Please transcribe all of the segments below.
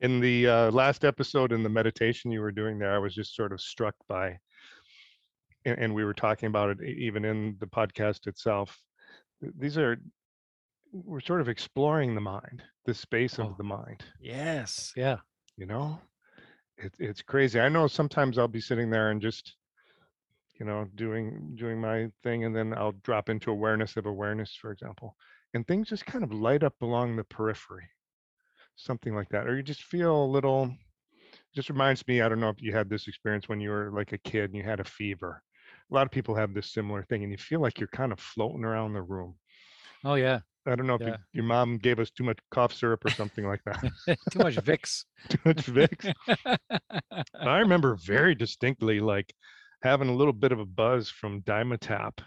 In the uh, last episode in the meditation you were doing there, I was just sort of struck by, and, and we were talking about it even in the podcast itself. These are, we're sort of exploring the mind, the space of Oh. the mind. Yes. Yeah. You know, it, it's crazy. I know sometimes I'll be sitting there and just, you know, doing doing my thing, and then I'll drop into awareness of awareness, for example, and things just kind of light up along the periphery, something like that, or you just feel a little. Just reminds me. I don't know if you had this experience when you were like a kid and you had a fever. A lot of people have this similar thing, and you feel like you're kind of floating around the room. Oh yeah. I don't know if you, your mom gave us too much cough syrup or something like that. Too much Vicks. too much Vicks. I remember very distinctly like having a little bit of a buzz from Dimetapp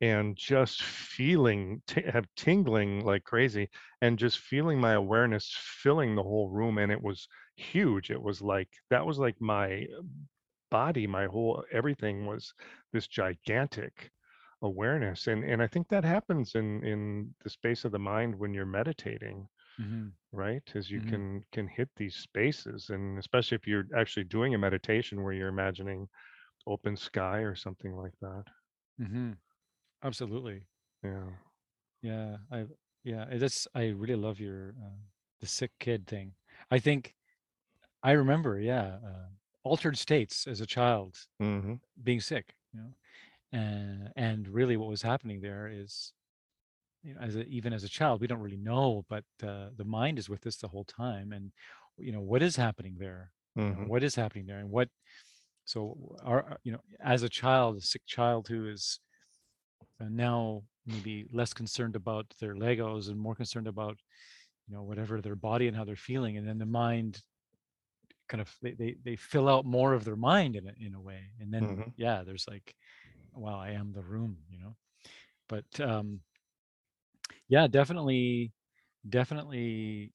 and just feeling t- have tingling like crazy and just feeling my awareness filling the whole room and it was huge it was like that was like my body my whole everything was this gigantic awareness and and i think that happens in in the space of the mind when you're meditating Mhm. right as you Mhm. can can hit these spaces and especially if you're actually doing a meditation where you're imagining open sky or something like that Mhm. Absolutely. yeah Yeah. I yeah. That's I really love your uh, the sick kid thing. I think I remember. Yeah. Uh, altered states as a child, hmm being sick. You know, and and really what was happening there is you know, as a, even as a child, we don't really know, but uh, the mind is with us the whole time, and you know what is happening there. You know, hmm what is happening there, and what. So, our our- you know, as a child, a sick child who is uh, now maybe less concerned about their Legos and more concerned about you know whatever their body and how they're feeling, and then the mind kind of they they, they fill out more of their mind in a, in a way, and then Mhm. yeah, there's like, wow, I am the room, you know. But um, yeah definitely definitely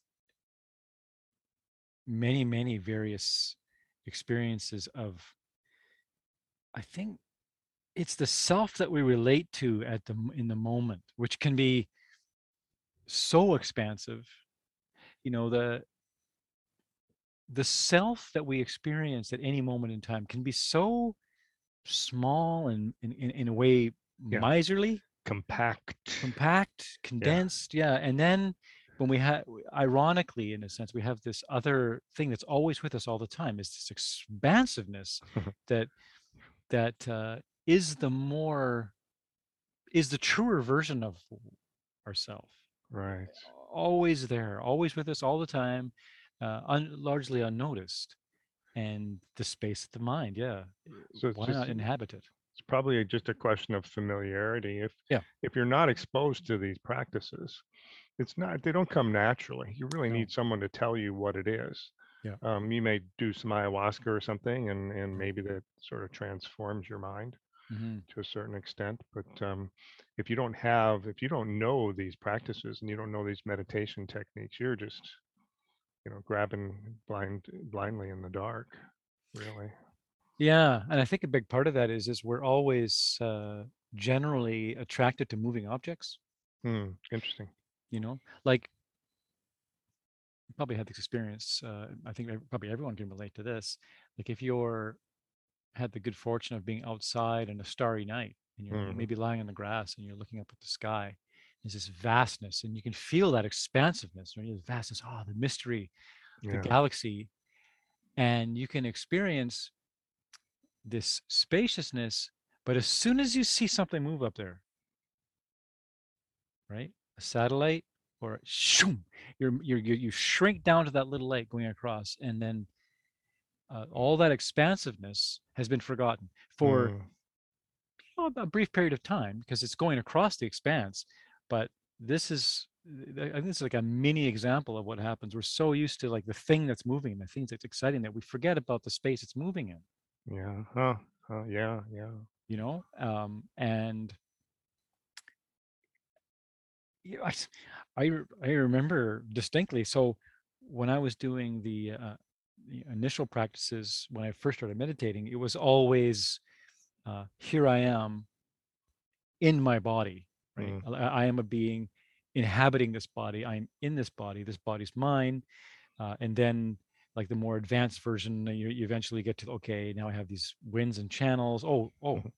many many various experiences of i think it's the self that we relate to at the in the moment which can be so expansive. You know the the self that we experience at any moment in time can be so small and in, in, in a way Yeah. miserly. Compact. Compact condensed yeah and then when we have ironically in a sense we have this other thing that's always with us all the time is this expansiveness that that uh, is the more is the truer version of ourself. Right. Always there always with us all the time uh, un- largely unnoticed and the space of the mind yeah So why just- not inhabit it? it's probably just a question of familiarity. If Yeah. if you're not exposed to these practices it's not they don't come naturally. You really No. need someone to tell you what it is. Yeah. um, you may do some ayahuasca or something and and maybe that sort of transforms your mind hmm to a certain extent but um, if you don't have if you don't know these practices and you don't know these meditation techniques you're just you know grabbing blind blindly in the dark really Yeah, and I think a big part of that is is we're always uh, generally attracted to moving objects. hmm, interesting You know, like probably had this experience. Uh, I think probably everyone can relate to this. Like if you're had the good fortune of being outside on a starry night and you're Mhm. maybe lying on the grass and you're looking up at the sky, there's this vastness and you can feel that expansiveness, right? The vastness, oh, the mystery, the galaxy, and you can experience this spaciousness. But as soon as you see something move up there, right, a satellite or shoom, you're, you're, you you shrink down to that little light going across, and then uh, all that expansiveness has been forgotten for Mm, you know, a brief period of time because it's going across the expanse. But this is, I think this is like a mini example of what happens. We're so used to like the thing that's moving, the things that's exciting that we forget about the space it's moving in. yeah huh, huh yeah yeah you know um and you know, I, I I remember distinctly so when i was doing the uh, the initial practices when i first started meditating it was always uh, here i am in my body right Mm. I, I am a being inhabiting this body i'm in this body this body's mine uh, and then like the more advanced version, you, you eventually get to okay, now I have these winds and channels. Oh, oh, Mhm.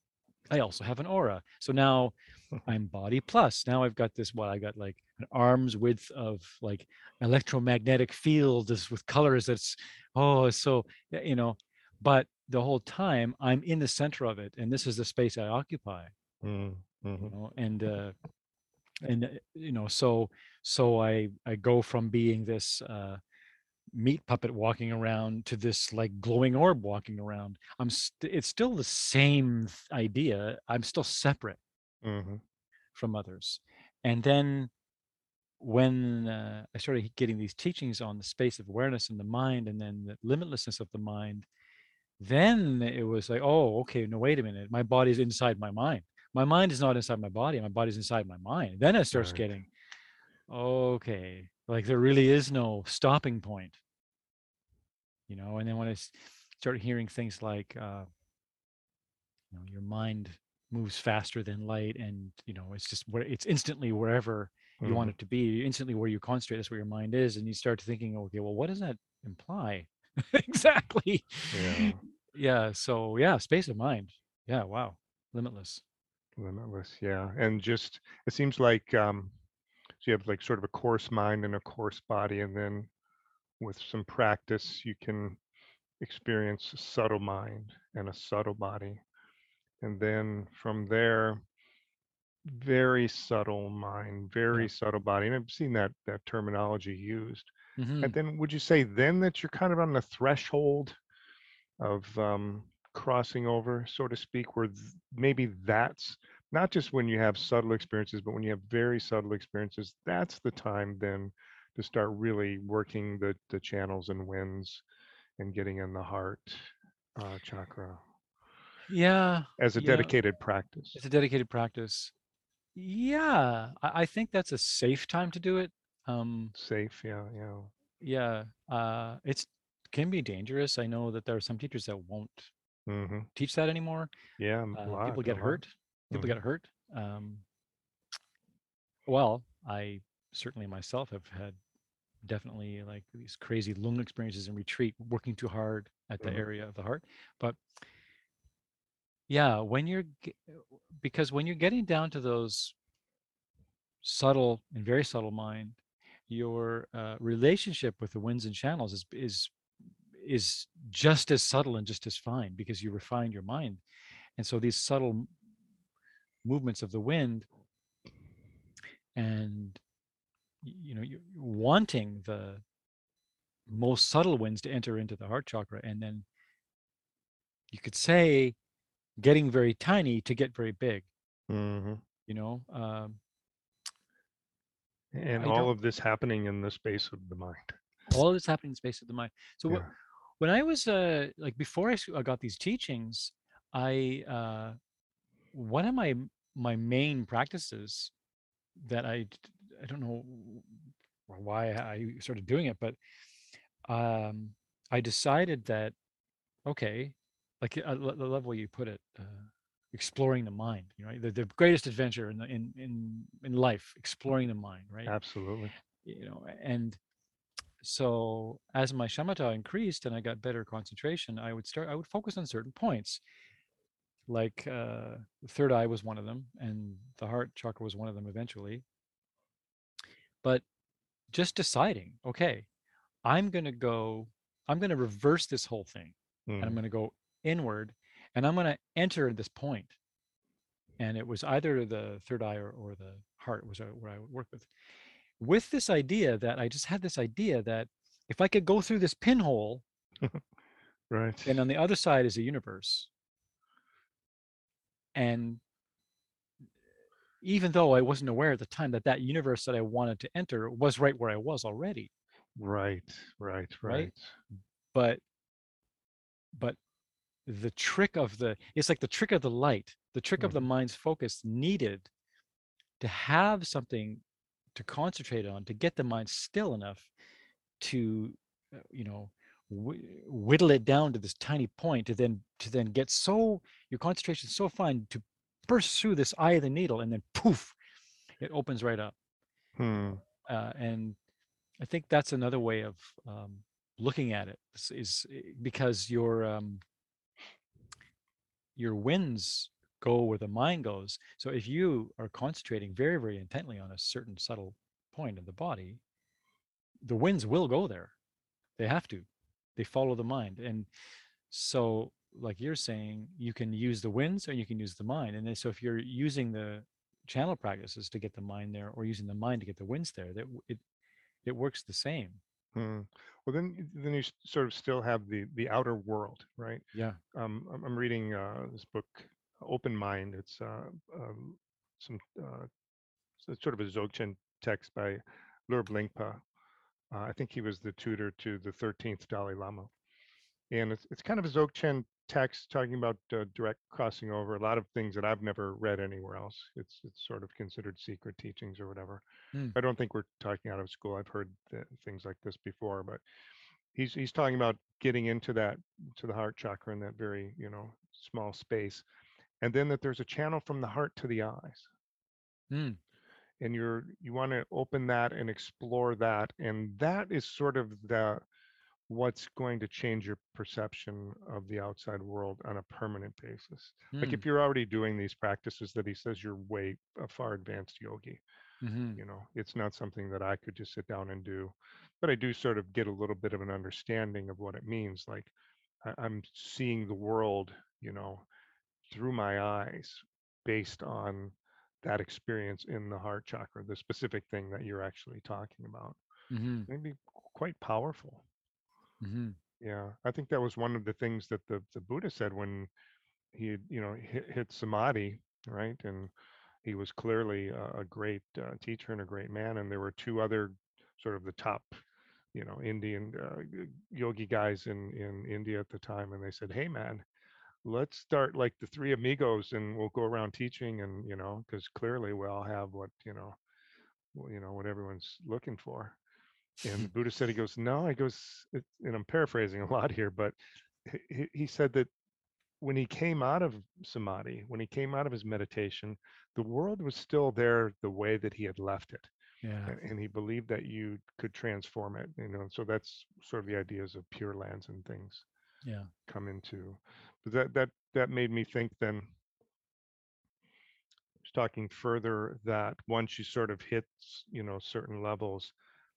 I also have an aura. So now I'm body plus. Now I've got this what I got like an arm's width of like electromagnetic field is with colors that's oh so you know, but the whole time I'm in the center of it and this is the space I occupy, Mm, you mhm. know, and uh and uh, you know so so I I go from being this uh meat puppet walking around to this like glowing orb walking around. I'm st- it's still the same idea. I'm still separate Mhm. from others. And then when uh, I started getting these teachings on the space of awareness in the mind and then the limitlessness of the mind, then it was like, oh, okay, no, wait a minute. My body's inside my mind. My mind is not inside my body. My body's inside my mind. Then it starts Right. getting, okay, like there really is no stopping point, you know. And then when I started hearing things like, uh, you know, your mind moves faster than light, and you know, it's just where it's instantly wherever you want Mhm. it to be instantly where you concentrate that's where your mind is and you start thinking okay well what does that imply exactly Yeah. yeah so yeah space of mind yeah wow limitless Limitless. Yeah. And just it seems like um so you have like sort of a coarse mind and a coarse body, and then with some practice you can experience a subtle mind and a subtle body. And then from there, very subtle mind, very subtle body. And I've seen that that terminology used. hmm And then would you say then that you're kind of on the threshold of um, crossing over, so to speak, where th- maybe that's not just when you have subtle experiences, but when you have very subtle experiences, that's the time then to start really working the the channels and winds and getting in the heart uh, chakra yeah as a yeah dedicated practice. it's a dedicated practice yeah I, I think that's a safe time to do it um Safe, yeah, yeah. yeah uh it's can be dangerous i know that there are some teachers that won't hmm teach that anymore Yeah, m- a uh, lot, people a get lot. hurt people Mhm. get hurt um well i certainly myself have had definitely like these crazy lung experiences in retreat working too hard at the Mhm. area of the heart but yeah when you're because when you're getting down to those subtle and very subtle mind your uh, relationship with the winds and channels is is is just as subtle and just as fine because you refined your mind. And so these subtle movements of the wind and you know you're wanting the most subtle winds to enter into the heart chakra and then you could say getting very tiny to get very big Mhm. you know um, And I all of this happening in the space of the mind. all of this happening in the space of the mind so what Yeah. when i was uh like before I got these teachings i uh one of my my main practices that I I don't know why i started doing it but um i decided that okay like uh, the the level you put it uh, exploring the mind you know the, the greatest adventure in the in in in life exploring the mind right Absolutely. you know and so as my shamatha increased and i got better concentration i would start i would focus on certain points like uh the third eye was one of them and the heart chakra was one of them eventually but just deciding okay i'm going to go i'm going to reverse this whole thing and i'm Mm. going to go inward and i'm going to enter this point and it was either the third eye or, or the heart was uh, where i would work with with this idea that i just had this idea that if i could go through this pinhole Right. and on the other side is a universe and even though i wasn't aware at the time that that universe that i wanted to enter was right where i was already Right. Right. Right? Right. but but the trick of the it's like the trick of the light the trick of the mind's focus needed to have something to concentrate on to get the mind still enough to uh, you know whittle it down to this tiny point to then to then get so your concentration is so fine to burst through this eye of the needle and then poof it opens right up Hmm. uh, and i think that's another way of um, looking at it is, is eh, because your um, your winds go where the mind goes. So if you are concentrating very, very intently on a certain subtle point in the body, the winds will go there. They have to. They follow the mind. And so, like you're saying, you can use the winds or you can use the mind. And then, so if you're using the channel practices to get the mind there or using the mind to get the winds there, that it it works the same. Hmm. Well, then then you sort of still have the the outer world, right? Yeah. Um, I'm, I'm reading uh, this book, Open Mind. It's uh, um, some uh, it's sort of a Dzogchen text by Lerab Lingpa. Uh, I think he was the tutor to the 13th Dalai Lama, and it's it's kind of a Dzogchen text talking about uh, direct crossing over. A lot of things that I've never read anywhere else. It's it's sort of considered secret teachings or whatever. Hmm. I don't think we're talking out of school. I've heard th- things like this before, but he's he's talking about getting into that to the heart chakra in that very you know small space, and then that there's a channel from the heart to the eyes, Hmm. and you're you want to open that and explore that, and that is sort of the what's going to change your perception of the outside world on a permanent basis. Like Hmm. if you're already doing these practices that he says you're way a far advanced yogi Mhm. you know it's not something that i could just sit down and do but i do sort of get a little bit of an understanding of what it means like I, i'm seeing the world you know through my eyes based on that experience in the heart chakra the specific thing that you're actually talking about Mhm. maybe quite powerful Mhm. yeah i think that was one of the things that the, the buddha said when he you know hit, hit samadhi right and he was clearly a, a great uh, teacher and a great man and there were two other sort of the top you know indian uh, yogi guys in in india at the time and they said hey man let's start like the three amigos and we'll go around teaching and you know because clearly we all have what you know you know what everyone's looking for and the buddha said he goes no he goes and i'm paraphrasing a lot here but he, he said that when he came out of samadhi, when he came out of his meditation, the world was still there the way that he had left it. Yeah. And, and he believed that you could transform it, you know. So that's sort of the ideas of pure lands and things Yeah. come into. But that that that made me think then talking further that once you sort of hit, you know, certain levels,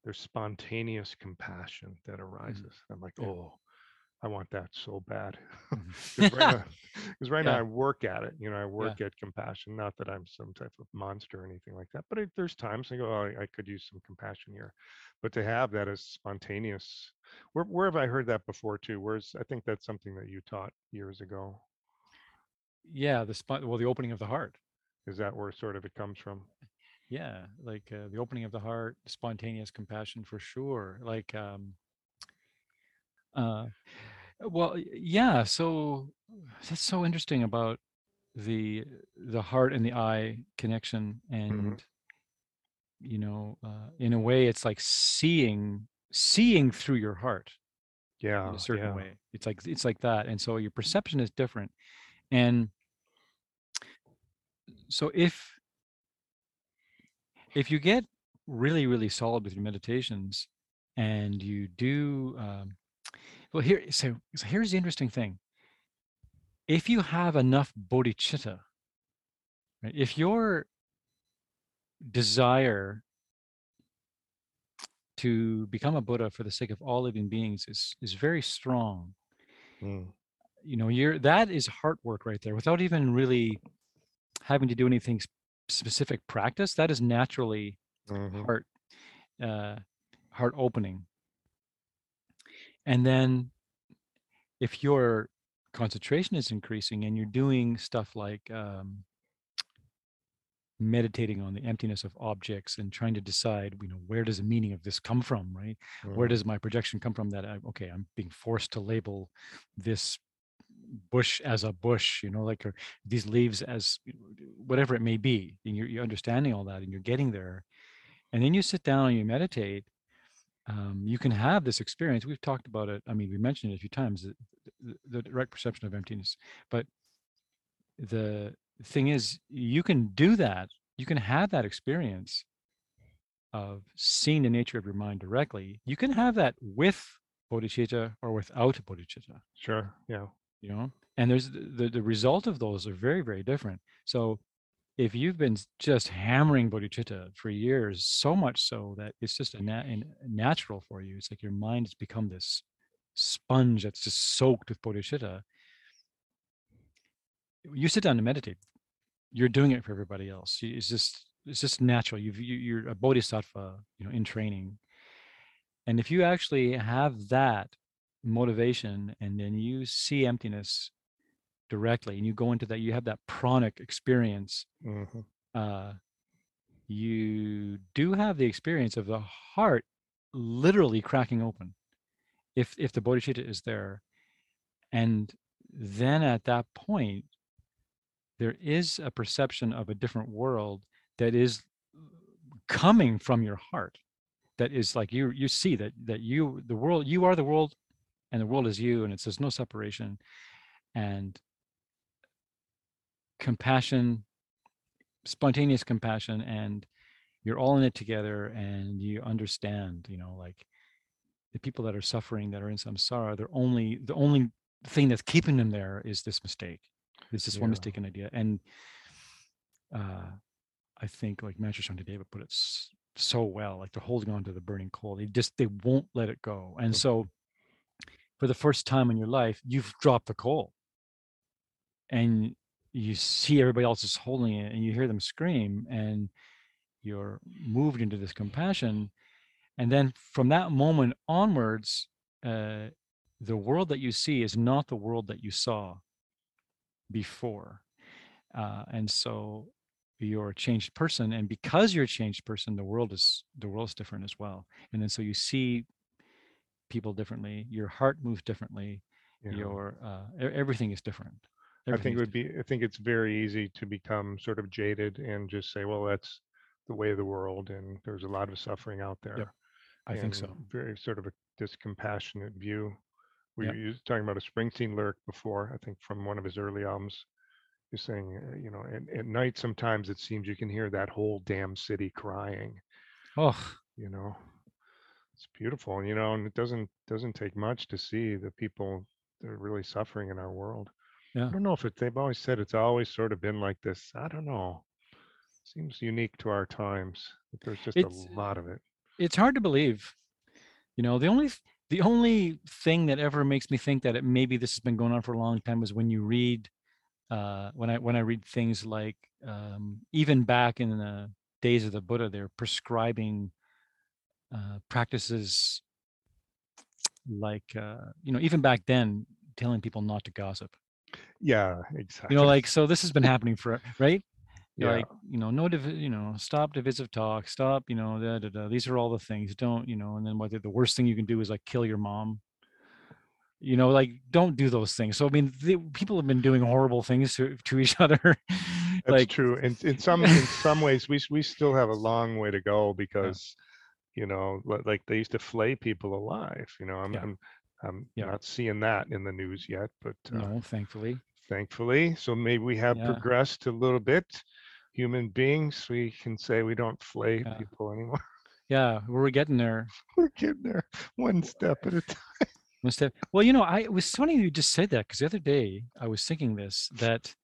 there's spontaneous compassion that mm-hmm. arises. I'm like, Yeah. oh, I want that so bad. Mm-hmm. Because right, now, right now I work at it. You know, I work at compassion. Not that I'm some type of monster or anything like that, but it, there's times I go, oh, I, I could use some compassion here. But to have that as spontaneous, where, where have I heard that before too? Where's I think that's something that you taught years ago. Yeah. The spot. Well, the opening of the heart. Is that where sort of it comes from? Yeah. Like uh, the opening of the heart, spontaneous compassion for sure. Like, um, uh, well, yeah. So that's so interesting about the the heart and the eye connection, and you know, uh, in a way, it's like seeing seeing through your heart Yeah, in a certain yeah. way. It's like it's like that, and so your perception is different. And so if if you get really really solid with your meditations, and you do um, well here, so, so here's the interesting thing. If you have enough bodhicitta, right, if your desire to become a Buddha for the sake of all living beings is is very strong. Mm, You know, you're that is heart work right there, without even really having to do anything specific practice. That is naturally mhm. heart uh, heart opening. And then, if your concentration is increasing and you're doing stuff like um, meditating on the emptiness of objects and trying to decide, you know, where does the meaning of this come from, right? where Mhm. does my projection come from that I, okay i'm being forced to label this bush as a bush you know like or these leaves as whatever it may be and you're, you're understanding all that and you're getting there and then you sit down and you meditate um, you can have this experience we've talked about it i mean we mentioned it a few times the, the, direct perception of emptiness but the thing is you can do that you can have that experience of seeing the nature of your mind directly you can have that with bodhicitta or without bodhicitta Sure. Yeah. You know? And there's the, the result of those are very very different. So if you've been just hammering bodhicitta for years so much so that it's just a, a natural for you it's like your mind has become this sponge that's just soaked with bodhicitta. You sit down to meditate. You're doing it for everybody else. It's just it's just natural. You've you, you're a bodhisattva you know in training. And if you actually have that motivation and then you see emptiness directly and you go into that you have that pranic experience hmm uh you do have the experience of the heart literally cracking open if if the bodhicitta is there and then at that point there is a perception of a different world that is coming from your heart that is like you you see that that you the world you are the world and the world is you and it says no separation and compassion spontaneous compassion and you're all in it together and you understand you know like the people that are suffering that are in samsara they're only the only thing that's keeping them there is this mistake it's this one Yeah. mistaken idea and uh i think like master shantideva put it so well like they're holding on to the burning coal they just they won't let it go and so for the first time in your life you've dropped the coal. And you see everybody else is holding it and you hear them scream and you're moved into this compassion. And then from that moment onwards uh, the world that you see is not the world that you saw before. Uh, and so you're a changed person and because you're a changed person the world is the world's different as well. And then so you see people differently your heart moves differently Yeah. your uh, everything is different I think it would be, I think it's very easy to become sort of jaded and just say, well, that's the way of the world. And there's a lot of suffering out there. i think so Very sort of a discompassionate view. We Yep. were talking about a Springsteen lyric before, I think from one of his early albums. He's saying, uh, you know, at, at night, sometimes it seems you can hear that whole damn city crying, oh you know. It's beautiful, you know, and it doesn't doesn't take much to see the people that are really suffering in our world. Yeah. I don't know if it, they've always said it's always sort of been like this. I don't know. Seems unique to our times. But there's just It's- a lot of it. it's hard to believe you know the only the only thing that ever makes me think that it maybe this has been going on for a long time is when you read uh when i when i read things like um even back in the days of the buddha they're prescribing uh practices like uh you know even back then telling people not to gossip Yeah, exactly. you know like so this has been happening for right yeah, like you know no div- you know stop divisive talk stop you know da, da, da. these are all the things don't you know and then what the the worst thing you can do is like kill your mom you know like don't do those things so i mean the, people have been doing horrible things to, to each other that's like true. And in some in some ways, we we still have a long way to go because, you know, like they used to flay people alive. You know, I'm Yeah. I'm, I'm Yeah. not seeing that in the news yet, but uh, no thankfully thankfully. So maybe we have Yeah. progressed a little bit. Human beings, we can say we don't flay people anymore. yeah we're getting there We're getting there one step at a time. one step well you know i it was funny you just said that because the other day i was thinking this that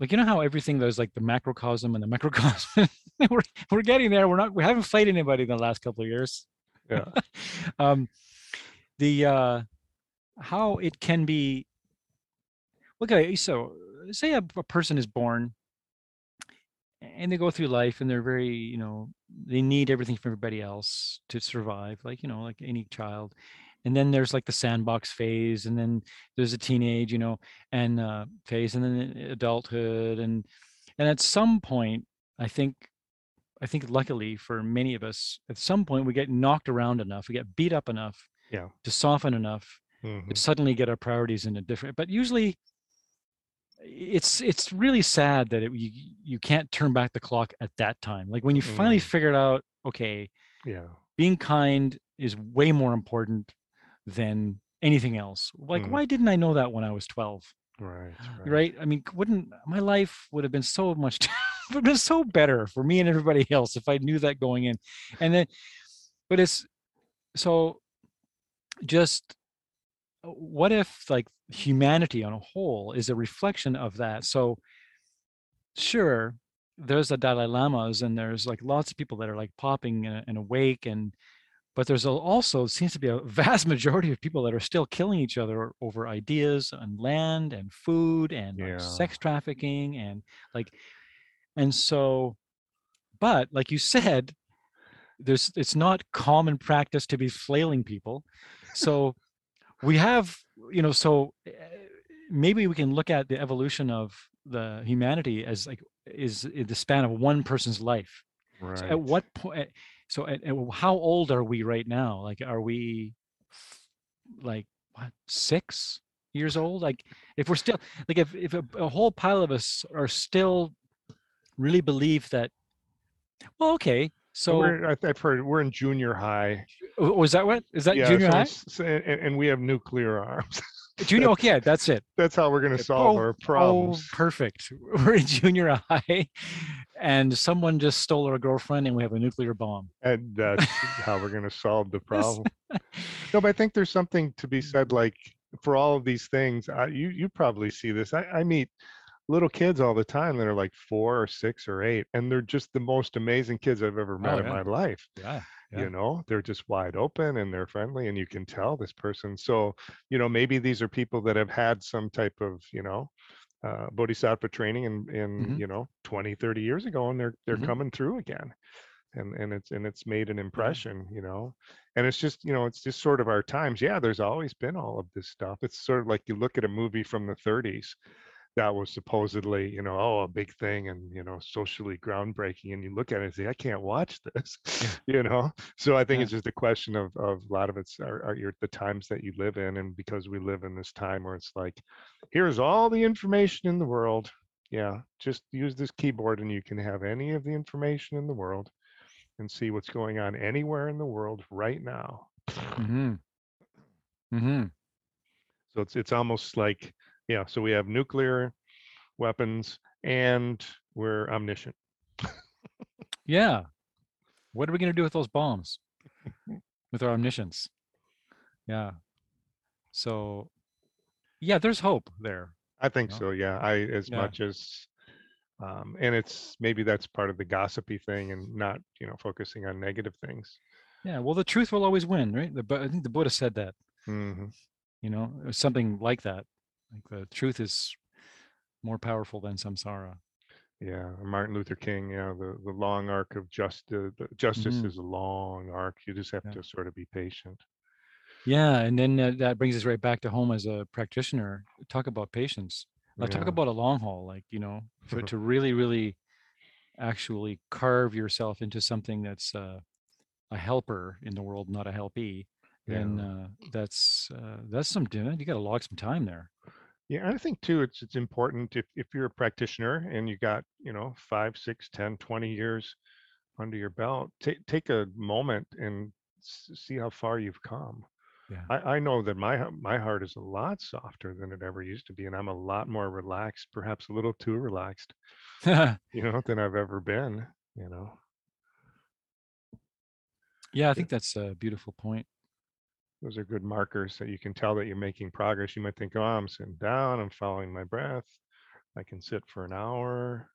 like you know how everything there's like the macrocosm and the microcosm? We're, we're getting there. We're not we haven't flayed anybody in the last couple of years. Yeah. um the uh how it can be okay so say a, a person is born and they go through life and they're very you know they need everything from everybody else to survive like you know like any child and then there's like the sandbox phase and then there's a teenage you know and uh phase and then adulthood and and at some point i think i think luckily for many of us at some point we get knocked around enough we get beat up enough Yeah. to soften enough Mhm. to suddenly get our priorities in a different but usually it's it's really sad that it, you you can't turn back the clock at that time like when you finally Mm. figured out okay Yeah. being kind is way more important than anything else. Like Mhm. why didn't i know that when i was 12 Right. right, i mean wouldn't my life would have been so much would have been so better for me and everybody else if i knew that going in. And then but it's so just uh, what if like humanity on a whole is a reflection of that? So sure there's the dalai lamas and there's like lots of people that are like popping and, and awake and but there's also seems to be a vast majority of people that are still killing each other over ideas and land and food and like sex trafficking and like and so but like you said there's it's not common practice to be flailing people so we have you know so eh, maybe we can look at the evolution of the humanity as like is in the span of one person's life Right. so at what point? So at, at how old are we right now? Like, are we like what six years old? Like, if we're still like, if if a, a whole pile of us are still really believe that, well, okay. So we're, I've heard we're in junior high. oh, was that what is that yeah, junior so high? so- and, and we have nuclear arms. Junior. Okay, yeah, that's it. That's how we're going to oh, solve Oh, our Oh, problems. perfect. We're in junior high, and someone just stole our girlfriend, and we have a nuclear bomb. and that's how we're going to solve the problem. No, but I think there's something to be said, like for all of these things. I, you you probably see this. I, I meet little kids all the time that are like four or six or eight, and they're just the most amazing kids I've ever met Oh, in yeah. my life. Yeah. Yeah. You know, they're just wide open and they're friendly, and you can tell this person. So you know, maybe these are people that have had some type of you know. Uh, bodhisattva training in, in Mhm. you know 20 30 years ago and they're they're Mhm. coming through again. And and it's and it's made an impression you know? And it's just you know it's just sort of our times. Yeah there's always been all of this stuff. It's sort of like you look at a movie from the 30s that was supposedly you know oh a big thing and you know socially groundbreaking and you look at it and say i can't watch this you know so i think Yeah. it's just a question of of a lot of it's are, are your the times that you live in and because we live in this time where it's like here's all the information in the world yeah just use this keyboard and you can have any of the information in the world and see what's going on anywhere in the world right now. Mm-hmm. Mm-hmm. So it's it's almost like yeah. So we have nuclear weapons and we're omniscient. Yeah. What are we going to do with those bombs? with our omniscience? Yeah. So, yeah, there's hope there. I think No. so. Yeah. I as Yeah. much as um, and it's maybe that's part of the gossipy thing and not you know focusing on negative things. Yeah. Well, the truth will always win, right? The, I think the Buddha said that, hmm you know, something like that. Like the truth is more powerful than samsara. Yeah, Martin Luther King. Yeah, the the long arc of just the, justice Mhm. is a long arc. You just have Yeah. to sort of be patient. Yeah. And then uh, that brings us right back to home as a practitioner. Talk about patience. Now, talk about a long haul, like, you know, for, to really, really actually carve yourself into something that's uh, a helper in the world, not a helpee, then Yeah. uh, that's uh, that's some doing. You got to log some time there. Yeah, I think too it's it's important if if you're a practitioner and you got, you know, five, six, ten, twenty years under your belt, take take a moment and s- see how far you've come. Yeah. I, I know that my my heart is a lot softer than it ever used to be, and I'm a lot more relaxed, perhaps a little too relaxed, you know, than I've ever been, you know. Yeah, I think that's a beautiful point. Those are good markers that you can tell that you're making progress. You might think, oh, I'm sitting down, I'm following my breath. I can sit for an hour.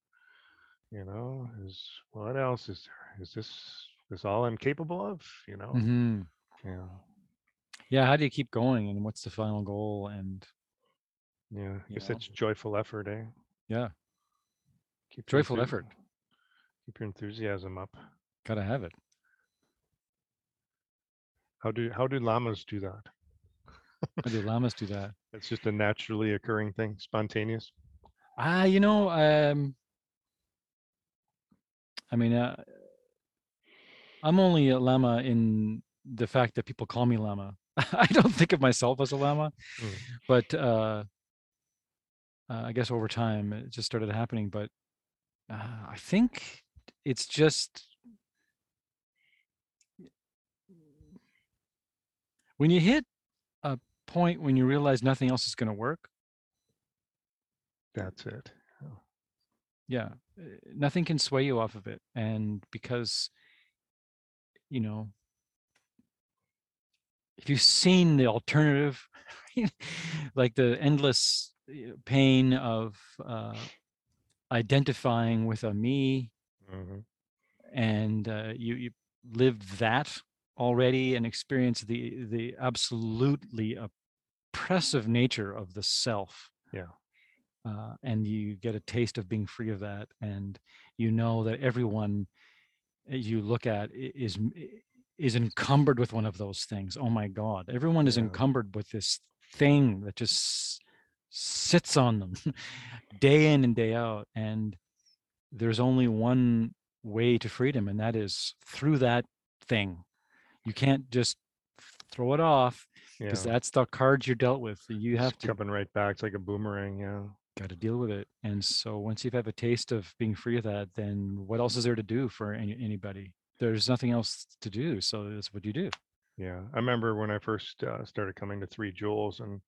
You know, is what else is there? Is this this all I'm capable of? You know, hmm yeah, Yeah, how do you keep going, and what's the final goal? And yeah. I You guess know? it's joyful effort, eh? yeah, Keep joyful effort. Keep your enthusiasm up. Gotta have it. How do how do lamas do that? How do lamas do that? It's just a naturally occurring thing, spontaneous. Ah, you know, um, I mean, uh, I'm only a lama in the fact that people call me lama. I don't think of myself as a lama, Mm. but uh, uh, I guess over time it just started happening. But uh, I think it's just when you hit a point when you realize nothing else is going to work. That's it. yeah uh, nothing can sway you off of it and because you know if you've seen the alternative, like the endless uh, pain of uh, identifying with a me, Mhm. and uh, you you lived that already and experience the the absolutely oppressive nature of the self. Yeah. Uh, and you get a taste of being free of that, and you know that everyone you look at is is encumbered with one of those things. Oh my God, everyone is Yeah. encumbered with this thing that just sits on them day in and day out, and there's only one way to freedom, and that is through that thing. You can't just throw it off Yeah. because that's the cards you're dealt with. You It's have to coming right back. It's like a boomerang. Yeah. got to deal with it. And so once you've had a taste of being free of that, then what else is there to do for any, anybody? There's nothing else to do. So that's what you do. Yeah, I remember when I first uh, started coming to Three Jewels, and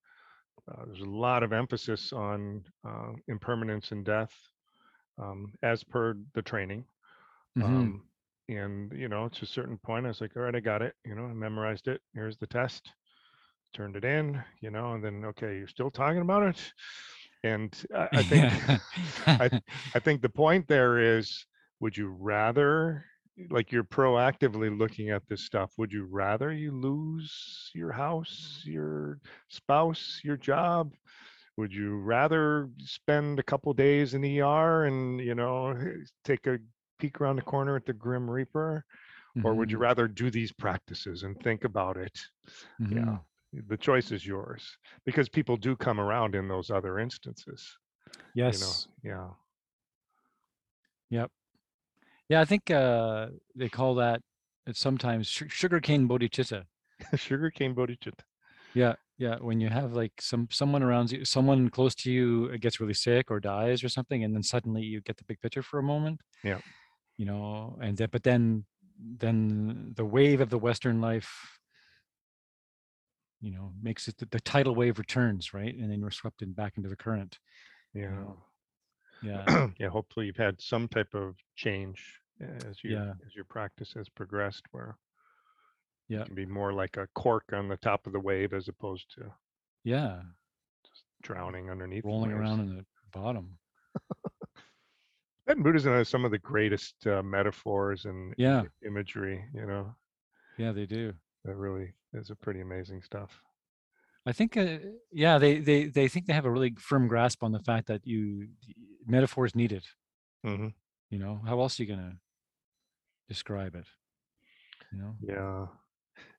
uh, there's a lot of emphasis on uh, impermanence and death, um, as per the training. Mhm. Um, and you know, to a certain point, I was like, "All right, I got it." You know, I memorized it. Here's the test. Turned it in. You know, and then okay, you're still talking about it. And I, I think I- I think the point there is would you rather like you're proactively looking at this stuff would you rather you lose your house your spouse your job would you rather spend a couple days in ER and you know take a peek around the corner at the grim reaper or would you Mhm, rather do these practices and think about it yeah mhm. the choice is yours because people do come around in those other instances Yes. you know Yep. Yeah. I think uh, they call that sometimes su- sugarcane bodhicitta. yeah sugarcane bodhicitta Yeah. Yeah. When you have like some someone around you, someone close to you uh, gets really sick or dies or something, and then suddenly you get the big picture for a moment. Yeah. You know, and that, but then, then the wave of the Western life, you know, makes it the, the tidal wave returns, right? And then you're swept in back into the current. yeah know, Yeah. yeah hopefully you've had some type of change eh, as you Yeah. as your practice has progressed where Yeah. it can be more like a cork on the top of the wave as opposed to Yeah. just drowning underneath Rolling around in the bottom. And buddhism has some of the greatest uh, metaphors and Yeah. imagery you know Yeah, they do. that really is a pretty amazing stuff I think, uh, yeah, they, they, they think they have a really firm grasp on the fact that you metaphor is needed. hmm You know, how else are you gonna describe it? You know, yeah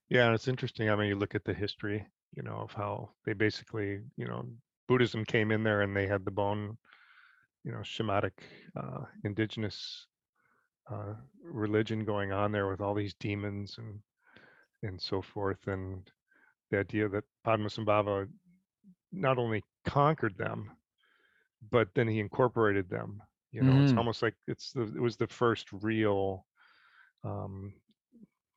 yeah and it's interesting i mean you look at the history you know of how they basically you know buddhism came in there and they had the bone you know shamatic uh, indigenous uh, religion going on there with all these demons and and so forth and the idea that Padmasambhava not only conquered them but then he incorporated them you know it's Mhm. almost like it's the it was the first real um,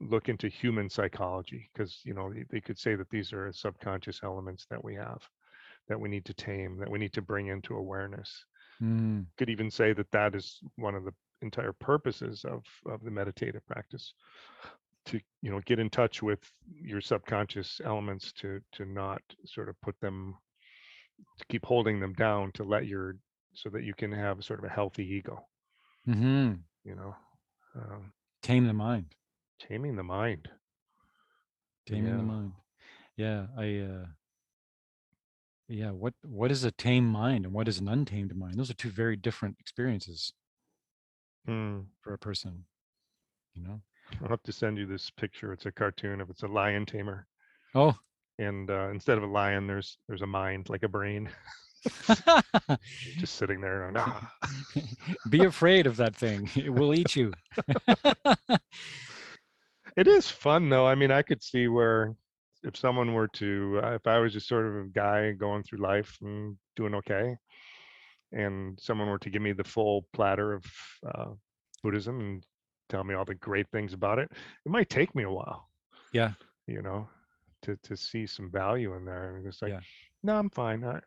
look into human psychology because you know they, they could say that these are subconscious elements that we have that we need to tame that we need to bring into awareness Mm, could even say that that is one of the entire purposes of of the meditative practice to you know get in touch with your subconscious elements to to not sort of put them to keep holding them down to let your so that you can have sort of a healthy ego hmm you know um, Tame the mind. taming the mind Taming Yeah. the mind. Yeah, I. uh Yeah, what what is a tame mind and what is an untamed mind? Those are two very different experiences Hmm. for a person. You know. i'll have to send you this picture it's a cartoon of it's a lion tamer Oh. and uh, instead of a lion there's there's a mind like a brain just sitting there going, "Ah." Be afraid of that thing. It will eat you. It is fun though. I mean, I could see where if someone were to, uh, if I was just sort of a guy going through life and doing okay, and someone were to give me the full platter of uh, Buddhism and tell me all the great things about it, it might take me a while, Yeah. you know, to to see some value in there. And it's like, Yeah. no, I'm fine. I,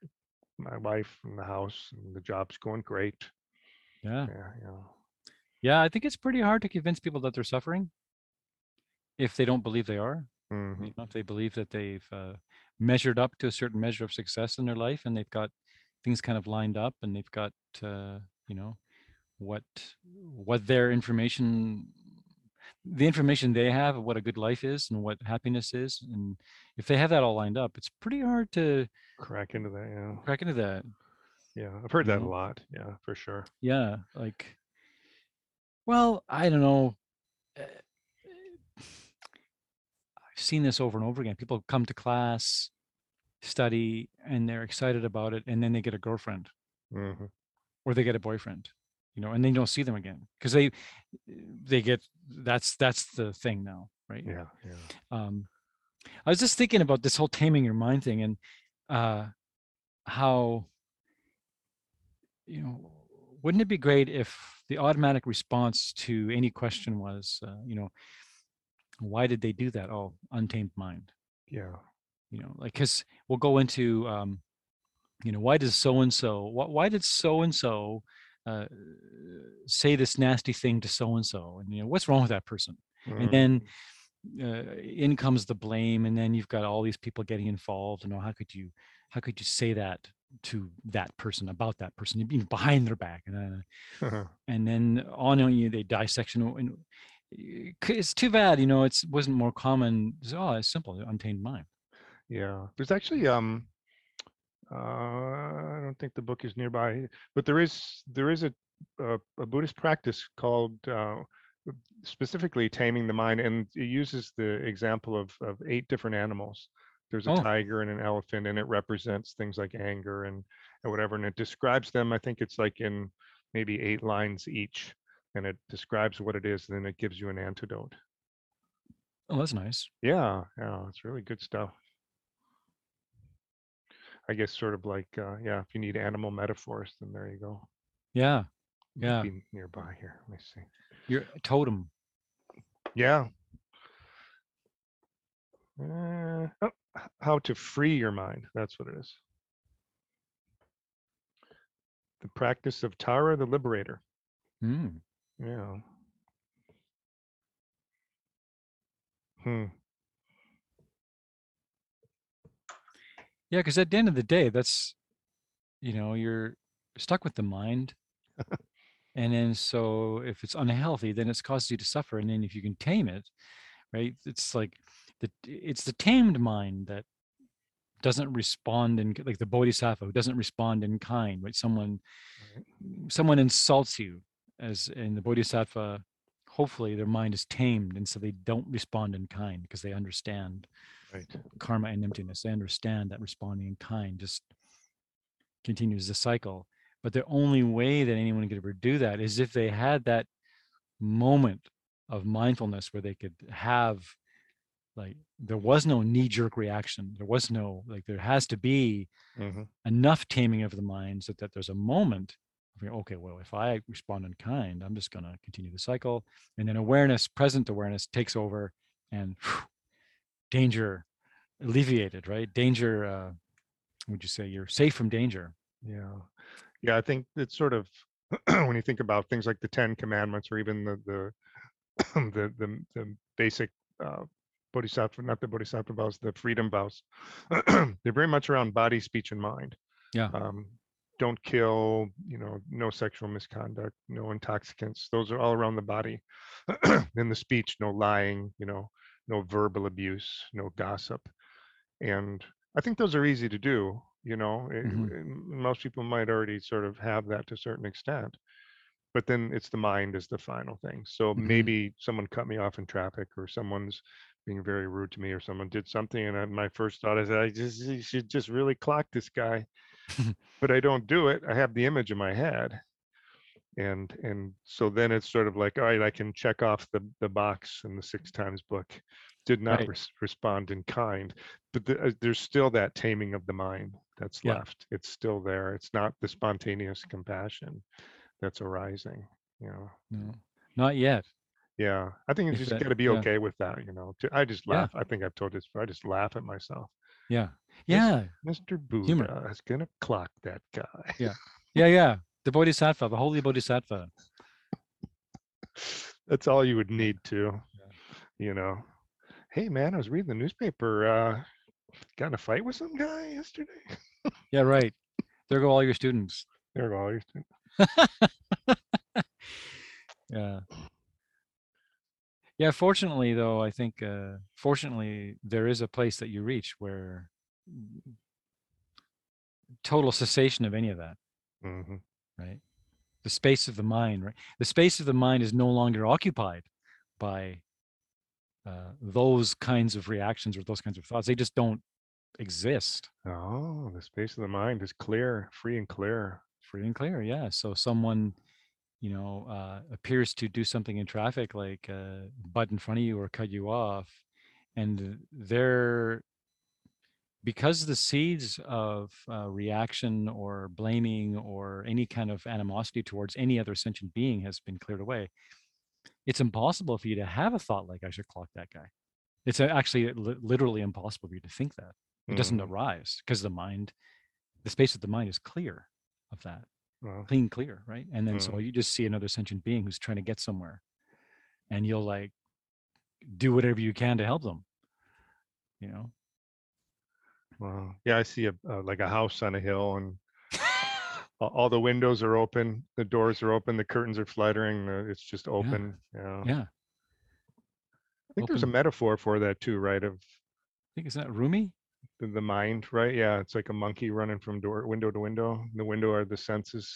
my wife and the house and the job's going great. Yeah. Yeah, you know. Yeah, I think it's pretty hard to convince people that they're suffering if they don't believe they are. Mhm. You know, if they believe that they've uh, measured up to a certain measure of success in their life and they've got things kind of lined up and they've got uh, you know what what their information the information they have of what a good life is and what happiness is and if they have that all lined up it's pretty hard to Crack into that. Yeah. crack into that Yeah. I've heard that a lot. Yeah, for sure. yeah like well i don't know uh, i've seen this over and over again people come to class study and they're excited about it and then they get a girlfriend hmm or they get a boyfriend you know and they don't see them again because they they get that's that's the thing now right Yeah. Yeah. um i was just thinking about this whole taming your mind thing and uh how you know wouldn't it be great if the automatic response to any question was uh, you know why did they do that oh untamed mind Yeah. you know like because we'll go into um you know why does so and so why did so and so uh say this nasty thing to so and so and you know what's wrong with that person and Mhm. then uh, in comes the blame and then you've got all these people getting involved and oh how could you how could you say that to that person about that person being behind their back and uh, Uh-huh. and then on and you they dissection and it's too bad you know it wasn't more common it's, oh it's simple untamed mind Yeah. There's actually um uh, I don't think the book is nearby, but there is there is a a, a Buddhist practice called uh, specifically taming the mind, and it uses the example of of eight different animals. There's a oh tiger and an elephant, and it represents things like anger and and whatever, and it describes them. I think it's like in maybe eight lines each, and it describes what it is, and then it gives you an antidote. oh that's nice Yeah, yeah, it's really good stuff. I guess sort of like uh, yeah, if you need animal metaphors, then there you go. yeah yeah be nearby here. Let me see. your totem Yeah. Uh, oh, how to free your mind. That's what it is. The practice of Tara the Liberator. Hmm. Yeah. Hmm. yeah because at the end of the day that's you know you're stuck with the mind and then so if it's unhealthy then it's causes you to suffer and then if you can tame it right it's like the it's the tamed mind that doesn't respond in like the bodhisattva who doesn't respond in kind right someone Right. someone insults you as in the bodhisattva hopefully their mind is tamed and so they don't respond in kind because they understand Right. karma and emptiness. They understand that responding in kind just continues the cycle. But the only way that anyone could ever do that is if they had that moment of mindfulness where they could have like there was no knee-jerk reaction. There was no like there has to be hmm enough taming of the mind so that there's a moment of, you know, okay well if i respond in kind i'm just going to continue the cycle and then awareness present awareness takes over and whew, danger alleviated right danger uh would you say you're safe from danger Yeah. Yeah. I think it's sort of when you think about things like the Ten Commandments or even the the the the, the basic uh, bodhisattva, not the bodhisattva vows, the freedom vows. They're very much around body, speech, and mind. yeah Um, don't kill, you know, no sexual misconduct, no intoxicants. Those are all around the body. in the speech, no lying, you know, no verbal abuse, no gossip. And I think those are easy to do. You know, it- Mhm. it- most people might already sort of have that to a certain extent. But then it's the mind is the final thing. So Mhm. maybe someone cut me off in traffic, or someone's being very rude to me, or someone did something, and I, my first thought is, I just should just really clock this guy. But I don't do it. I have the image in my head, and and so then it's sort of like, all right, I can check off the the box in the six times book. Did not Right. res- respond in kind, but the, uh, there's still that taming of the mind that's Yeah. left. It's still there. It's not the spontaneous compassion that's arising. You know. no not yet Yeah, I think you If just got to be yeah. okay with that. You know. I just Yeah. laugh. I think I've told this. before, I just laugh at myself. Yeah yeah Mr. Humor. Buddha is gonna clock that guy. Yeah. Yeah yeah the bodhisattva the holy bodhisattva That's all you would need to, Yeah. you know. hey man, I was reading the newspaper. Uh, got in a fight with some guy yesterday. Yeah, right. There go all your students. There go all your students. Yeah. Yeah, fortunately though, I think uh fortunately there is a place that you reach where total cessation of any of that, hmm right? The space of the mind, right? The space of the mind is no longer occupied by uh those kinds of reactions or those kinds of thoughts. They just don't exist. Oh, the space of the mind is clear, free and clear. Free and clear, yeah. So someone you know, uh, appears to do something in traffic, like uh, butt in front of you or cut you off, and they're because the seeds of uh, reaction or blaming or any kind of animosity towards any other sentient being has been cleared away. It's impossible for you to have a thought like I should clock that guy. It's actually li- literally impossible for you to think that. It doesn't Mhm. arise because the mind, the space of the mind is clear of that Well, clean clear right and then so Mm. you just see another sentient being who's trying to get somewhere and you'll like do whatever you can to help them you know well, yeah, I see a uh, like a house on a hill, and all, the windows are open, the doors are open, the curtains are fluttering, uh, it's just open. Yeah. yeah I think there's a metaphor for that too, right? Of i think isn't that roomy the, the mind, right? Yeah, it's like a monkey running from door window to window. The window are the senses.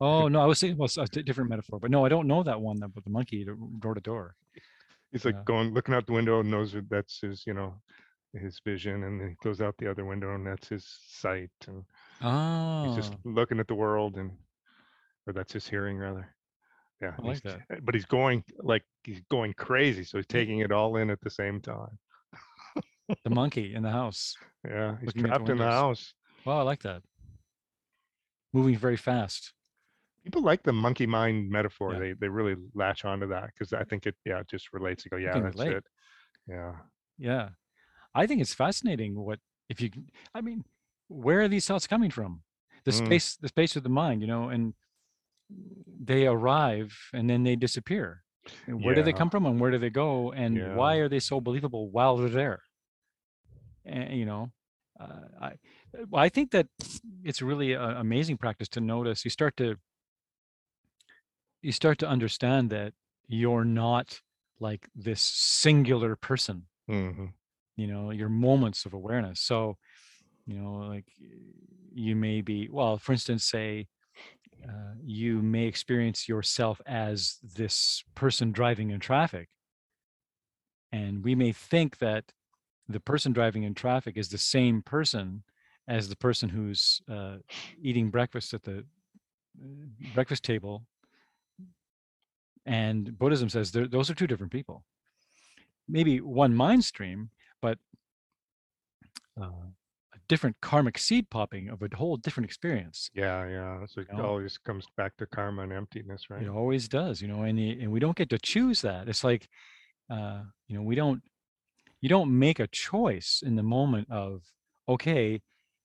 oh no i was thinking well a different metaphor but no i don't know that one But the monkey door to door He's like Yeah. going, looking out the window, and knows that that's his, you know, his vision, and then he goes out the other window, and that's his sight, and he's oh just looking at the world, and or that's his hearing rather. Yeah, I like he's- uh, But he's going like he's going crazy, so he's taking it all in at the same time. The monkey in the house Yeah, he's Looking at the trapped in the windows. house. wow i like that moving very fast People like the monkey mind metaphor. Yeah. They they really latch onto that because I think it yeah it just relates. to go yeah can that's relate. it. Yeah. yeah i think it's fascinating what if you i mean where are these thoughts coming from the Mm. space the space of the mind you know and they arrive and then they disappear And where do they come from and where do they go and Yeah. why are they so believable while they're there and you know uh, i well, i think that it's really an amazing practice to notice you start to you start to understand that you're not like this singular person. Hmm you know your moments of awareness. So you know like you may be well for instance say uh, you may experience yourself as this person driving in traffic. And we may think that the person driving in traffic is the same person as the person who's uh, eating breakfast at the uh, breakfast table and buddhism says those are two different people maybe one mind stream but uh, a different karmic seed popping of a whole different experience Yeah, yeah. So it know? always comes back to karma and emptiness, right? it always does you know and and we don't get to choose that it's like uh you know we don't you don't make a choice in the moment of okay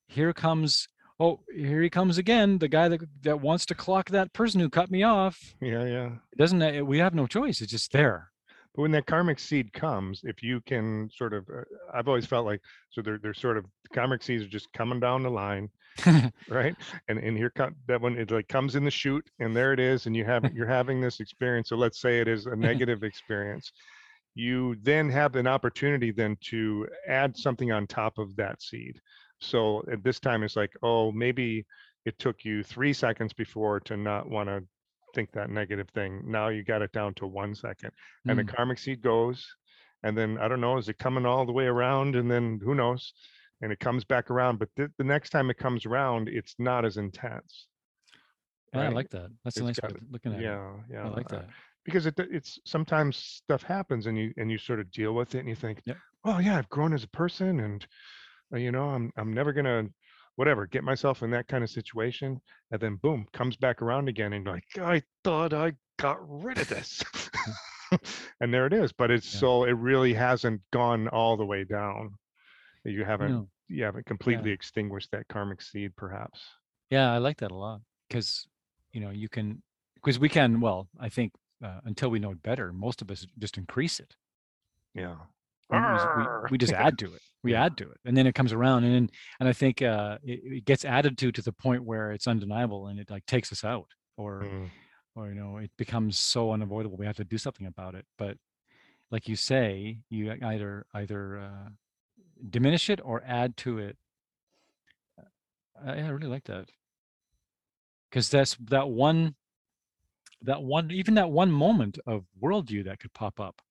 here comes oh here he comes again the guy that that wants to clock that person who cut me off Yeah, yeah. it doesn't uh, we have no choice it's just there But when that karmic seed comes, if you can sort of, uh, I've always felt like, so they're they're sort of the karmic seeds are just coming down the line, right? And and here come that one it like comes in the chute, and there it is, and you have you're having this experience. So let's say it is a negative experience. You then have an opportunity then to add something on top of that seed. So at this time it's like, oh, maybe it took you three seconds before to not want to think that negative thing. Now you got it down to one second. And the Mm, karmic seed goes and then i don't know is it coming all the way around? And then who knows? And it comes back around but th- the next time it comes around it's not as intense. Yeah, i like that. That's a It's nice way of looking at it. Yeah yeah. i like that because it it's sometimes stuff happens and you and you sort of deal with it and you think Yep. oh yeah i've grown as a person and uh, you know i'm i'm never gonna whatever get myself in that kind of situation and then boom comes back around again and like i thought i got rid of this and there it is but it's Yeah. so it really hasn't gone all the way down you haven't No. you haven't completely extinguished that karmic seed perhaps Yeah, I like that a lot because you know you can because we can well I think uh, until we know it better most of us just increase it. Yeah. We, we- we- just add to it we Yeah. add to it and then it comes around and then and i think uh it, it gets added to to the point where it's undeniable and it like takes us out or Mm, or you know it becomes so unavoidable we have to do something about it but like you say you either either uh, diminish it or add to it. I, I really like that. Because that's that one that one even that one moment of worldview that could pop up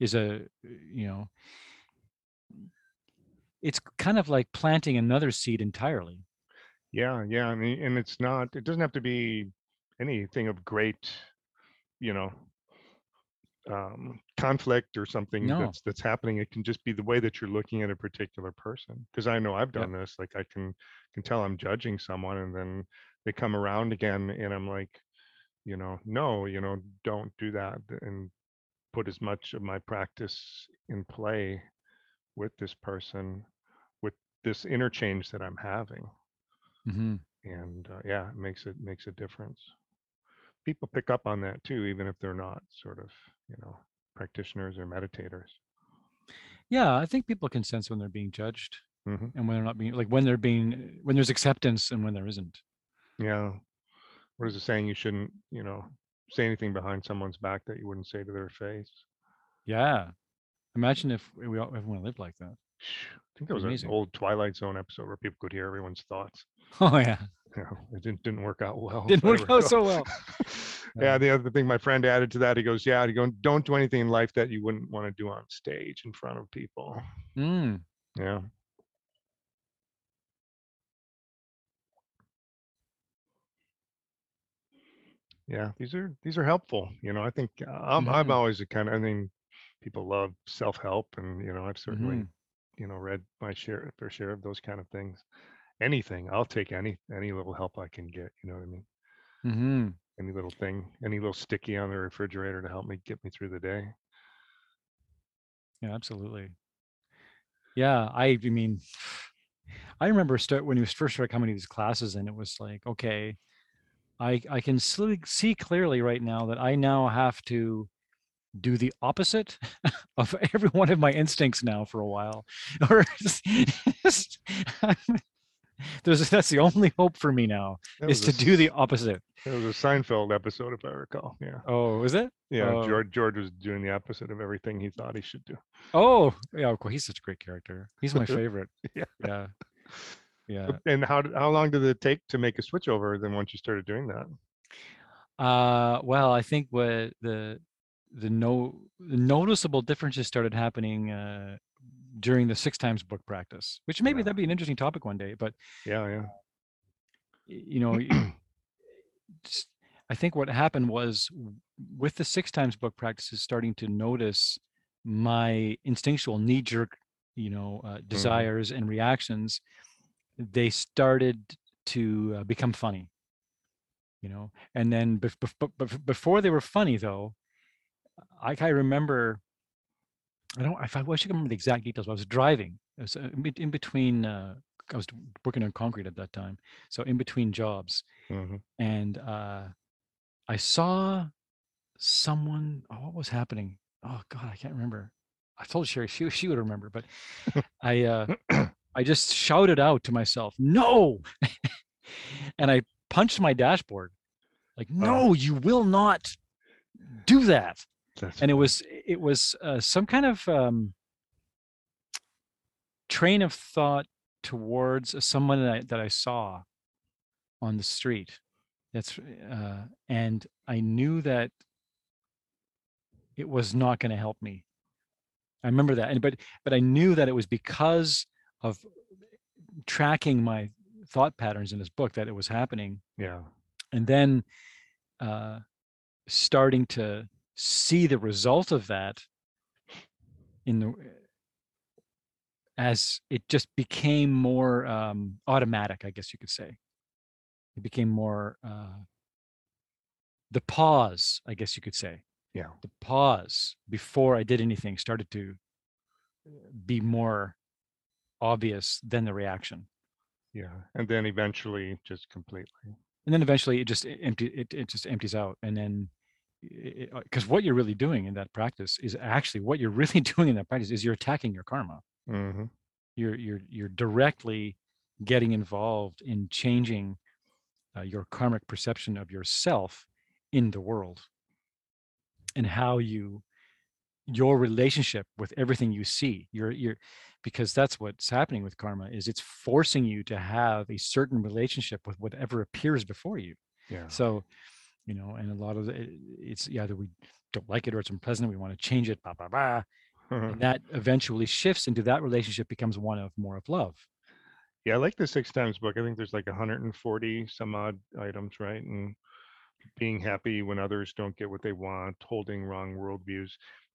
is a you know it's kind of like planting another seed entirely Yeah, yeah. I mean, and it's not, it doesn't have to be anything of great, you know, um, conflict or something No. that's that's happening. It can just be the way that you're looking at a particular person. Because I know I've Yep. done this. Like I can can tell I'm judging someone, and then they come around again, and I'm like, you know, no, you know, don't do that, and put as much of my practice in play with this person, with this interchange that I'm having hmm and uh, yeah, it makes it makes a difference. People pick up on that too, even if they're not sort of you know practitioners or meditators. yeah i think people can sense when they're being judged hmm and when they're not being like when they're being when there's acceptance and when there isn't Yeah. What is it saying? You shouldn't you know say anything behind someone's back that you wouldn't say to their face. yeah imagine if we all everyone lived like that I think that was Amazing. an old Twilight Zone episode where people could hear everyone's thoughts. oh yeah You know, it didn't didn't work out well. didn't work out so well yeah, Yeah. the other thing my friend added to that, he goes, "Yeah, he goes, don't do anything in life that you wouldn't want to do on stage in front of people." mm, Yeah. Yeah, these are these are helpful. You know, I think uh, I'm I'm Mhm. always a kind of I mean, people love self-help and you know, I've certainly, Mhm. you know, read my share fair share of those kind of things. Anything, I'll take any any little help I can get, you know what I mean? hmm Any little thing, any little sticky on the refrigerator to help me get me through the day. Yeah, absolutely. Yeah, I, I mean, I remember start when you first started coming to these classes, and it was like, okay, I I can see clearly right now that I now have to do the opposite of every one of my instincts now for a while, or just- just- there's that's the only hope for me now is to a do the opposite. It was a Seinfeld episode, if I recall. Yeah. Oh, is it? Yeah, Oh. George George was doing the opposite of everything he thought he should do. Oh, yeah. Of course, he's such a great character. He's my favorite. Yeah. Yeah. Yeah. And how how long did it take to make a switch over then once you started doing that? Uh, well, I think what the the no the noticeable differences started happening uh, during the six times book practice, which maybe Yeah. that'd be an interesting topic one day. But Yeah, yeah. you know, just- I think what happened was with the six times book practices, starting to notice my instinctual knee jerk, you know, uh, desires and reactions. They started to uh, become funny, you know, and then bef- bef- before they were funny though, I I remember. I don't. If I wish I could remember the exact details. but I was driving. It was uh, in between. Uh, I was working on concrete at that time, so in between jobs, Mhm. and uh, I saw someone. Oh, what was happening? Oh God, I can't remember. I told Sherry she she would remember, but I uh, I just shouted out to myself, "No!" and I punched my dashboard, like, "No, you will not do that." That's And it was it was uh, some kind of um, train of thought towards someone that I, that I saw on the street. That's uh, and I knew that it was not going to help me. I remember that, and but but I knew that it was because of tracking my thought patterns in this book that it was happening, yeah. and then uh, starting to see the result of that in the as it just became more um, automatic, I guess you could say. It became more uh, the pause, I guess you could say. Yeah. The pause before I did anything started to be more obvious than the reaction. Yeah. And then eventually just completely. And then eventually it just empty it, it just empties out. And then because what you're really doing in that practice is actually what you're really doing in that practice is you're attacking your karma. hmm You're you're you're directly getting involved in changing uh, your karmic perception of yourself in the world and how you your relationship with everything you see you're you're because that's what's happening with karma is it's forcing you to have a certain relationship with whatever appears before you Yeah. so you know and a lot of the, it's either we don't like it or it's unpleasant we want to change it blah blah blah and that eventually shifts into that relationship becomes one of more of love Yeah, I like the six times book. I think there's like 140 some odd items, right? And being happy when others don't get what they want, holding wrong worldviews.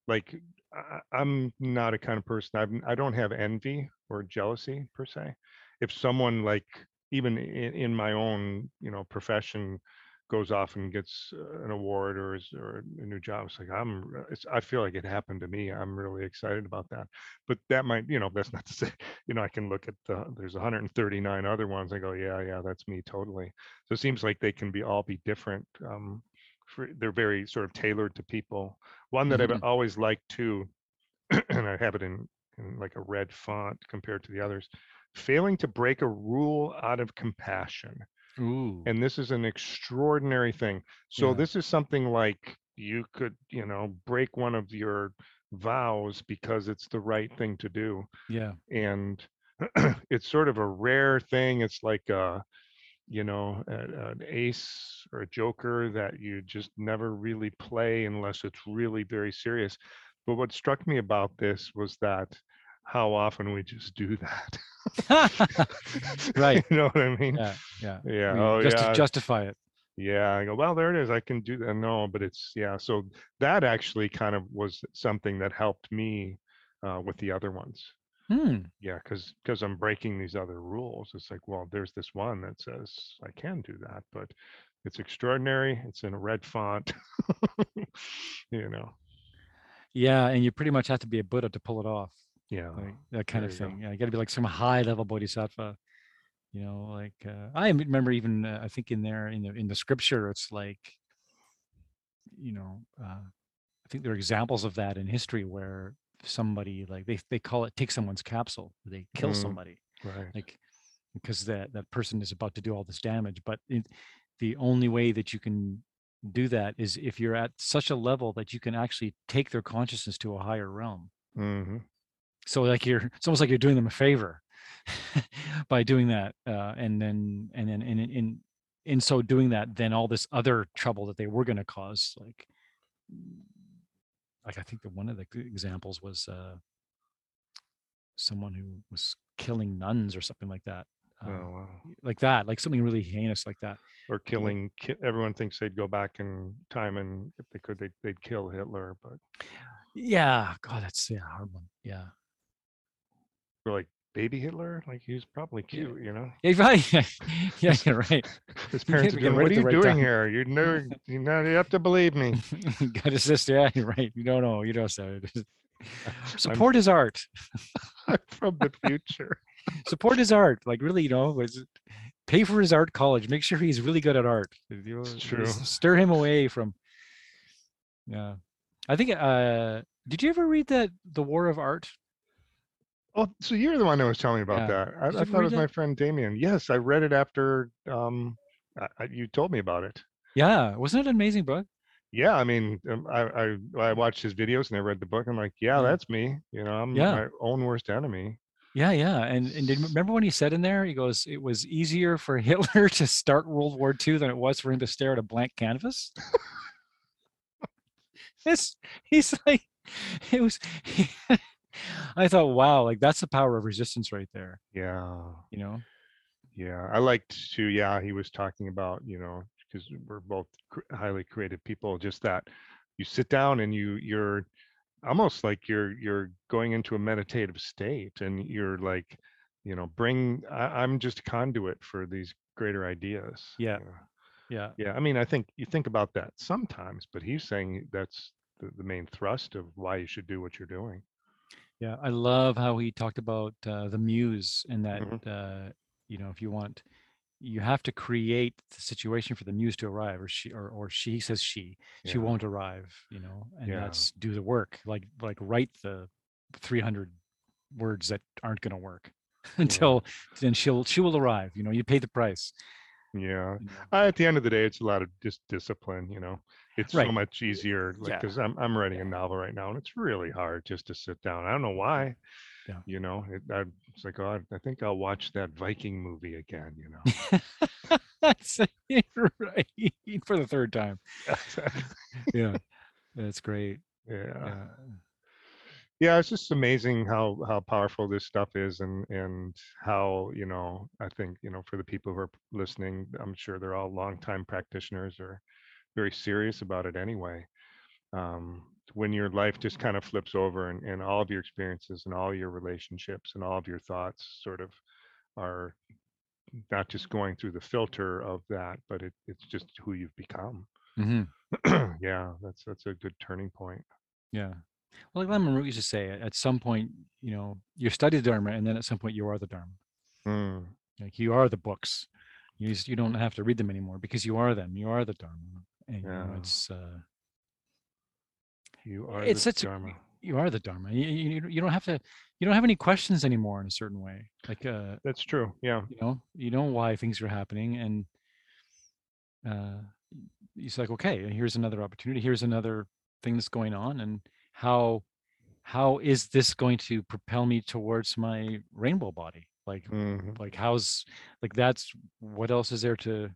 Like I, I'm not a kind of person. I'm, I don't have envy or jealousy per se. If someone like even in, in my own you know profession goes off and gets uh, an award or is or a new job, it's like I'm. It's, I feel like it happened to me. I'm really excited about that. But that might you know that's not to say you know I can look at the there's 139 other ones. I go yeah yeah that's me totally. So it seems like they can be all be different. Um, for, they're very sort of tailored to people. One that Mhm. I've always liked too, and I have it in, in like a red font compared to the others. Failing to break a rule out of compassion, ooh and this is an extraordinary thing. So Yeah. this is something like you could, you know, break one of your vows because it's the right thing to do yeah and it's sort of a rare thing. It's like a, you know, a- an ace or a joker that you just never really play unless it's really very serious. But what struck me about this was that how often we just do that. Right. you know what I mean? yeah yeah Yeah. Oh, just yeah. to justify it Yeah, I go, well, there it is. I can do that. No, but it's, yeah. So that actually kind of was something that helped me uh, with the other ones. Hmm. Yeah, because because I'm breaking these other rules. It's like, well, there's this one that says I can do that, but it's extraordinary. It's in a red font. you know. yeah and you pretty much have to be a buddha to pull it off Yeah. like that kind of there you go. thing. Yeah, you got to be like some high level bodhisattva. You know, like uh, I remember even uh, I think in there in the in the scripture, it's like, you know, uh, I think there are examples of that in history where somebody like they they call it take someone's capsule, they kill Mm. somebody Right. like because that that person is about to do all this damage. But it, the only way that you can do that is if you're at such a level that you can actually take their consciousness to a higher realm hmm so like you're it's almost like you're doing them a favor by doing that uh, and then and then in in in so doing that then all this other trouble that they were going to cause like like i think that one of the examples was uh someone who was killing nuns or something like that uh, Oh, wow. like that like something really heinous like that Or killing. Ki- everyone thinks they'd go back in time, and if they could, they'd, they'd kill Hitler. But yeah god that's yeah hard one yeah like baby Hitler, like he was probably cute, you know. yeah right yeah you're right His parents right "What are you right doing time." here? You never, you know, you have to believe me." got a sister yeah you're right you don't know you don't know I'm support his art from the future. support his art like really you know was pay for his art college make sure he's really good at art you know, true. stir him away from yeah i think uh did you ever read that the war of art Oh, so you're the one that was telling me about Yeah. that. I, Did I thought it read was my friend Damien. Yes, I read it after um, I, I, you told me about it. yeah wasn't it an amazing book Yeah, I mean, um, I, I I watched his videos and I read the book. I'm like, yeah, Yeah. that's me. You know, I'm Yeah. my own worst enemy. yeah yeah and and did, remember when he said in there he goes it was easier for hitler to start world war ii than it was for him to stare at a blank canvas it's he's like it was i thought wow like that's the power of resistance right there Yeah, you know yeah. I liked to. Yeah, he was talking about you know because we're both cr- highly creative people. Just that you sit down and you you're almost like you're you're going into a meditative state and you're like you know bring I, i'm just a conduit for these greater ideas Yeah. you know. yeah yeah i mean i think you think about that sometimes but he's saying that's the, the main thrust of why you should do what you're doing Yeah, I love how he talked about uh, the muse and that Mhm. uh, you know if you want you have to create the situation for the muse to arrive or she or, or she says she she won't arrive you know and Yeah. that's do the work like like write the 300 words that aren't going to work until then she'll she will arrive you know you pay the price Yeah. you know. At the end of the day, it's a lot of just discipline, you know. It's so much easier, like, Yeah. because I'm I'm writing Yeah. a novel right now, and it's really hard just to sit down. I don't know why. Yeah. You know, it, I, it's like, oh, I, I think I'll watch that Viking movie again. You know. That's right for the third time yeah that's great yeah. yeah Yeah, it's just amazing how how powerful this stuff is, and and how you know. I think you know for the people who are listening, I'm sure they're all longtime practitioners or very serious about it anyway. Um, when your life just kind of flips over, and, and all of your experiences and all your relationships and all of your thoughts sort of are not just going through the filter of that, but it, it's just who you've become. hmm yeah, that's that's a good turning point. yeah. Well like Root used to say at some point you know you study the dharma and then at some point you are the dharma. Mm, like you are the books. You just, you don't have to read them anymore because you are them. You are the dharma and you know, Yeah. it's uh you are it's the such a- dharma. you are the dharma you, you, you don't have to you don't have any questions anymore in a certain way like uh That's true. Yeah. you know you know why things are happening and uh it's like okay here's another opportunity here's another thing that's going on and how how is this going to propel me towards my rainbow body like Mhm. like how's like that's what else is there to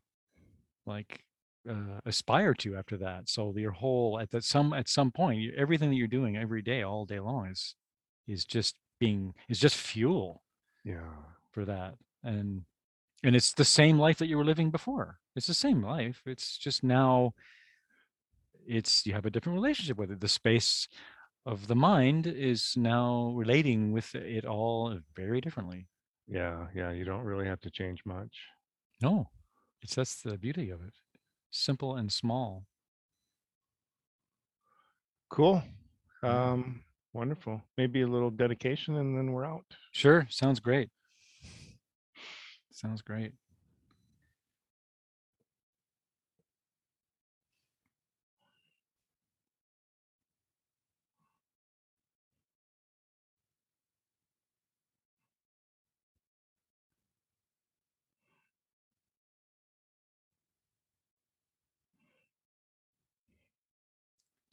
like uh, aspire to after that so your whole at that some at some point you- everything that you're doing every day all day long is is just being is just fuel Yeah. for that and and it's the same life that you were living before it's the same life it's just now it's you have a different relationship with it the space of the mind is now relating with it all very differently Yeah. Yeah. You don't really have to change much. no it's that's the beauty of it simple and small Cool. Um, wonderful. Maybe a little dedication and then we're out. sure sounds great sounds great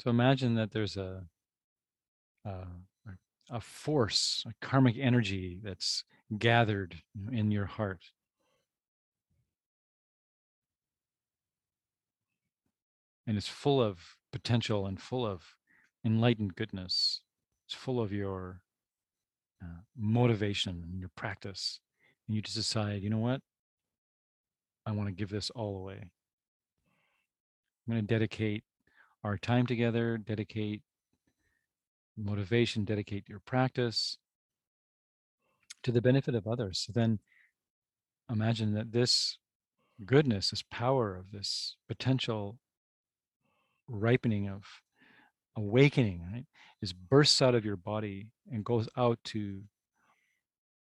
So imagine that there's a a, a- a force, a karmic energy that's gathered in your heart. And it's full of potential and full of enlightened goodness. It's full of your uh, motivation and your practice. And you just decide, you know what? I want to give this all away. I'm going to dedicate our time together, dedicate motivation, dedicate your practice to the benefit of others. So then imagine that this goodness, this power of this potential ripening of awakening, right, is bursts out of your body and goes out to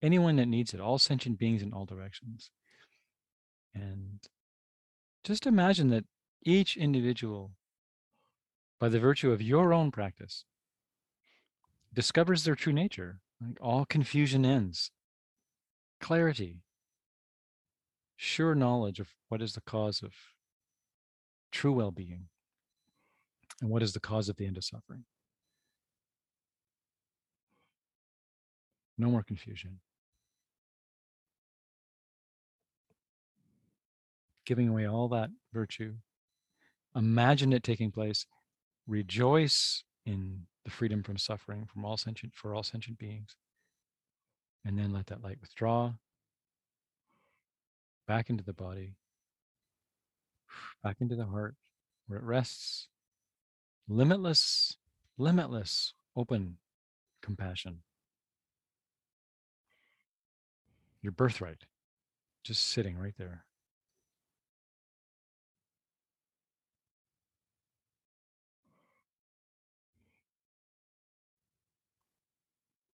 anyone that needs it, all sentient beings in all directions. And just imagine that each individual, by the virtue of your own practice, discovers their true nature. Like all confusion ends. Clarity, sure knowledge of what is the cause of true well being and what is the cause of the end of suffering. No more confusion. Giving away all that virtue. Imagine it taking place. Rejoice in the freedom from suffering from all sentient for all sentient beings. And then let that light withdraw back into the body, back into the heart, where it rests. Limitless, limitless, open compassion. Your birthright, just sitting right there.